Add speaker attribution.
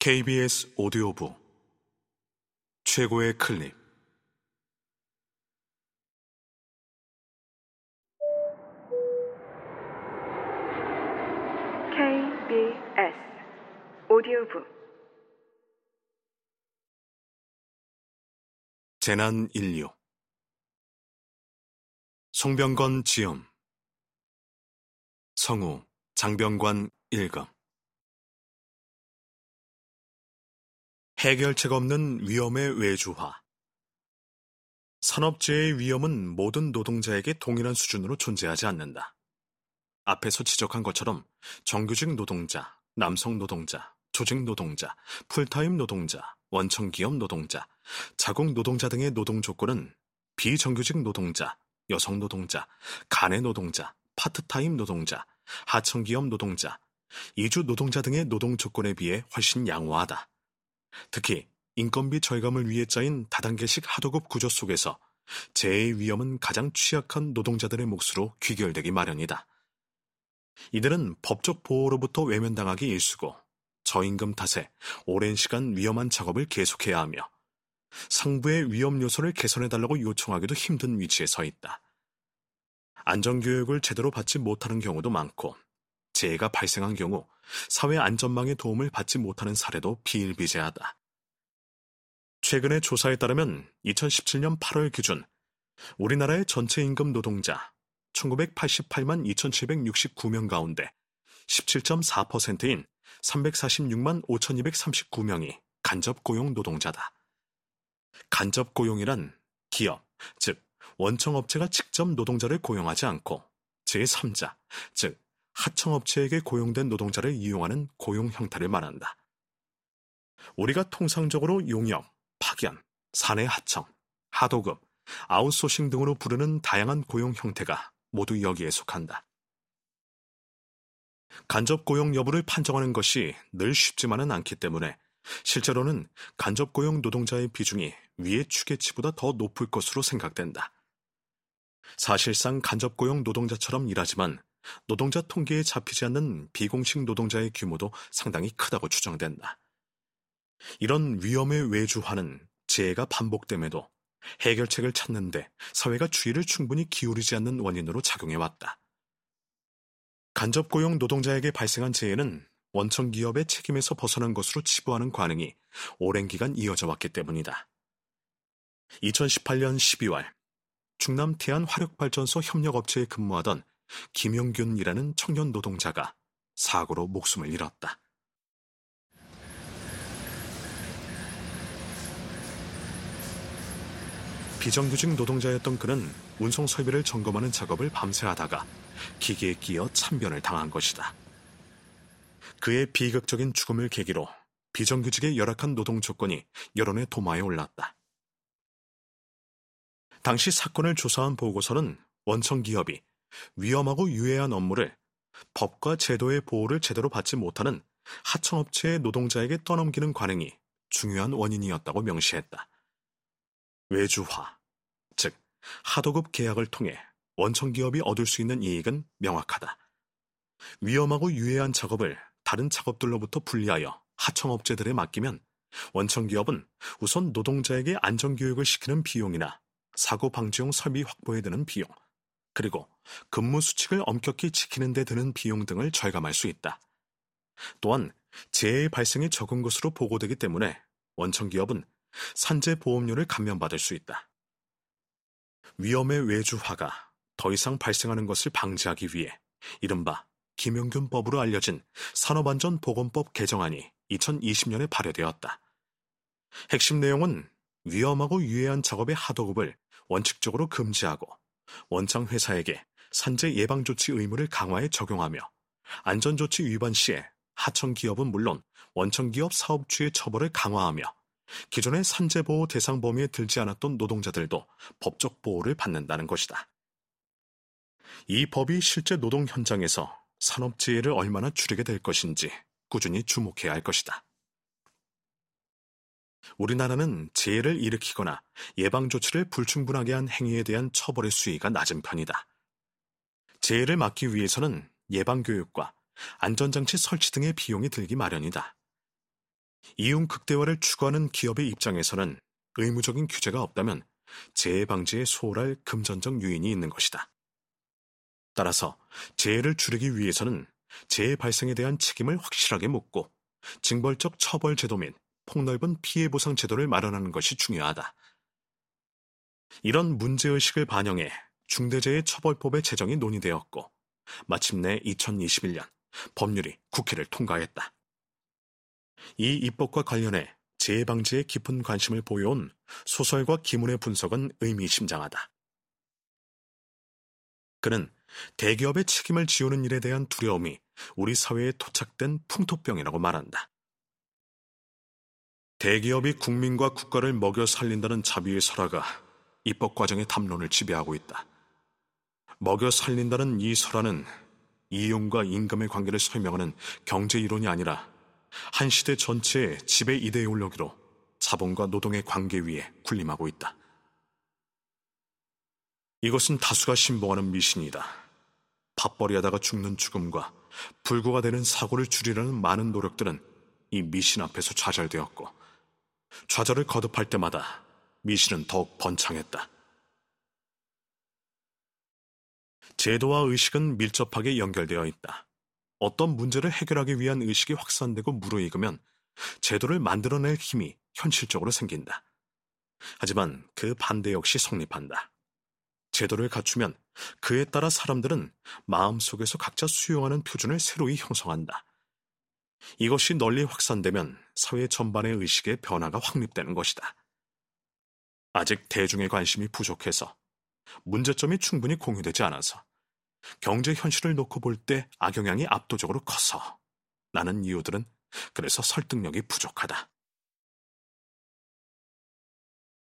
Speaker 1: KBS 오디오북. 최고의 클립.
Speaker 2: KBS 오디오북.
Speaker 1: 재난 인류. 송병건 지음 성우 장병관 일금 해결책 없는 위험의 외주화 산업재해의 위험은 모든 노동자에게 동일한 수준으로 존재하지 않는다. 앞에서 지적한 것처럼 정규직 노동자, 남성 노동자, 조직 노동자, 풀타임 노동자, 원청 기업 노동자, 자국 노동자 등의 노동 조건은 비정규직 노동자, 여성 노동자, 간의 노동자, 파트타임 노동자, 하청 기업 노동자, 이주 노동자 등의 노동 조건에 비해 훨씬 양호하다. 특히 인건비 절감을 위해 짜인 다단계식 하도급 구조 속에서 재해의 위험은 가장 취약한 노동자들의 몫으로 귀결되기 마련이다. 이들은 법적 보호로부터 외면당하기 일쑤고 저임금 탓에 오랜 시간 위험한 작업을 계속해야 하며 상부의 위험 요소를 개선해달라고 요청하기도 힘든 위치에 서 있다. 안전교육을 제대로 받지 못하는 경우도 많고 재해가 발생한 경우 사회 안전망의 도움을 받지 못하는 사례도 비일비재하다. 최근의 조사에 따르면 2017년 8월 기준 우리나라의 전체 임금 노동자 1988만 2769명 가운데 17.4%인 346만 5239명이 간접 고용 노동자다. 간접 고용이란 기업, 즉 원청업체가 직접 노동자를 고용하지 않고 제3자, 즉 하청업체에게 고용된 노동자를 이용하는 고용 형태를 말한다. 우리가 통상적으로 용역, 파견, 사내 하청, 하도급, 아웃소싱 등으로 부르는 다양한 고용 형태가 모두 여기에 속한다. 간접 고용 여부를 판정하는 것이 늘 쉽지만은 않기 때문에 실제로는 간접 고용 노동자의 비중이 위의 추계치보다 더 높을 것으로 생각된다. 사실상 간접 고용 노동자처럼 일하지만 노동자 통계에 잡히지 않는 비공식 노동자의 규모도 상당히 크다고 추정된다. 이런 위험의 외주화는 재해가 반복됨에도 해결책을 찾는데 사회가 주의를 충분히 기울이지 않는 원인으로 작용해왔다. 간접 고용 노동자에게 발생한 재해는 원청 기업의 책임에서 벗어난 것으로 치부하는 관행이 오랜 기간 이어져 왔기 때문이다. 2018년 12월 충남 태안 화력발전소 협력업체에 근무하던 김영균이라는 청년 노동자가 사고로 목숨을 잃었다. 비정규직 노동자였던 그는 운송 설비를 점검하는 작업을 밤새 하다가 기계에 끼어 참변을 당한 것이다. 그의 비극적인 죽음을 계기로 비정규직의 열악한 노동 조건이 여론의 도마에 올랐다. 당시 사건을 조사한 보고서는 원청 기업이 위험하고 유해한 업무를 법과 제도의 보호를 제대로 받지 못하는 하청업체의 노동자에게 떠넘기는 관행이 중요한 원인이었다고 명시했다. 외주화, 즉 하도급 계약을 통해 원청 기업이 얻을 수 있는 이익은 명확하다. 위험하고 유해한 작업을 다른 작업들로부터 분리하여 하청업체들에 맡기면 원청 기업은 우선 노동자에게 안전교육을 시키는 비용이나 사고 방지용 설비 확보에 드는 비용, 그리고 근무 수칙을 엄격히 지키는 데 드는 비용 등을 절감할 수 있다. 또한 재해 발생이 적은 것으로 보고되기 때문에 원청 기업은 산재 보험료를 감면받을 수 있다. 위험의 외주화가 더 이상 발생하는 것을 방지하기 위해 이른바 김용균법으로 알려진 산업안전보건법 개정안이 2020년에 발효되었다. 핵심 내용은 위험하고 유해한 작업의 하도급을 원칙적으로 금지하고 원청 회사에게 산재 예방 조치 의무를 강화해 적용하며 안전조치 위반 시에 하청 기업은 물론 원청 기업 사업주의 처벌을 강화하며 기존의 산재 보호 대상 범위에 들지 않았던 노동자들도 법적 보호를 받는다는 것이다. 이 법이 실제 노동 현장에서 산업재해를 얼마나 줄이게 될 것인지 꾸준히 주목해야 할 것이다. 우리나라는 재해를 일으키거나 예방조치를 불충분하게 한 행위에 대한 처벌의 수위가 낮은 편이다. 재해를 막기 위해서는 예방교육과 안전장치 설치 등의 비용이 들기 마련이다. 이윤 극대화를 추구하는 기업의 입장에서는 의무적인 규제가 없다면 재해 방지에 소홀할 금전적 유인이 있는 것이다. 따라서 재해를 줄이기 위해서는 재해 발생에 대한 책임을 확실하게 묻고 징벌적 처벌 제도 및 폭넓은 피해 보상 제도를 마련하는 것이 중요하다. 이런 문제의식을 반영해 중대재해 처벌법의 제정이 논의되었고 마침내 2021년 법률이 국회를 통과했다. 이 입법과 관련해 재해 방지에 깊은 관심을 보여온 소설과 기문의 분석은 의미심장하다. 그는 대기업의 책임을 지우는 일에 대한 두려움이 우리 사회에 토착된 풍토병이라고 말한다. 대기업이 국민과 국가를 먹여 살린다는 자비의 설화가 입법 과정의 담론을 지배하고 있다. 먹여 살린다는 이 설화는 이용과 임금의 관계를 설명하는 경제 이론이 아니라 한 시대 전체의 지배 이데올로기로 자본과 노동의 관계 위에 군림하고 있다. 이것은 다수가 신봉하는 미신이다. 밥벌이하다가 죽는 죽음과 불구가 되는 사고를 줄이려는 많은 노력들은 이 미신 앞에서 좌절되었고 좌절을 거듭할 때마다 미신은 더욱 번창했다. 제도와 의식은 밀접하게 연결되어 있다. 어떤 문제를 해결하기 위한 의식이 확산되고 무르익으면 제도를 만들어낼 힘이 현실적으로 생긴다. 하지만 그 반대 역시 성립한다. 제도를 갖추면 그에 따라 사람들은 마음속에서 각자 수용하는 표준을 새로이 형성한다. 이것이 널리 확산되면 사회 전반의 의식의 변화가 확립되는 것이다. 아직 대중의 관심이 부족해서 문제점이 충분히 공유되지 않아서 경제 현실을 놓고 볼 때 악영향이 압도적으로 커서 라는 이유들은 그래서 설득력이 부족하다.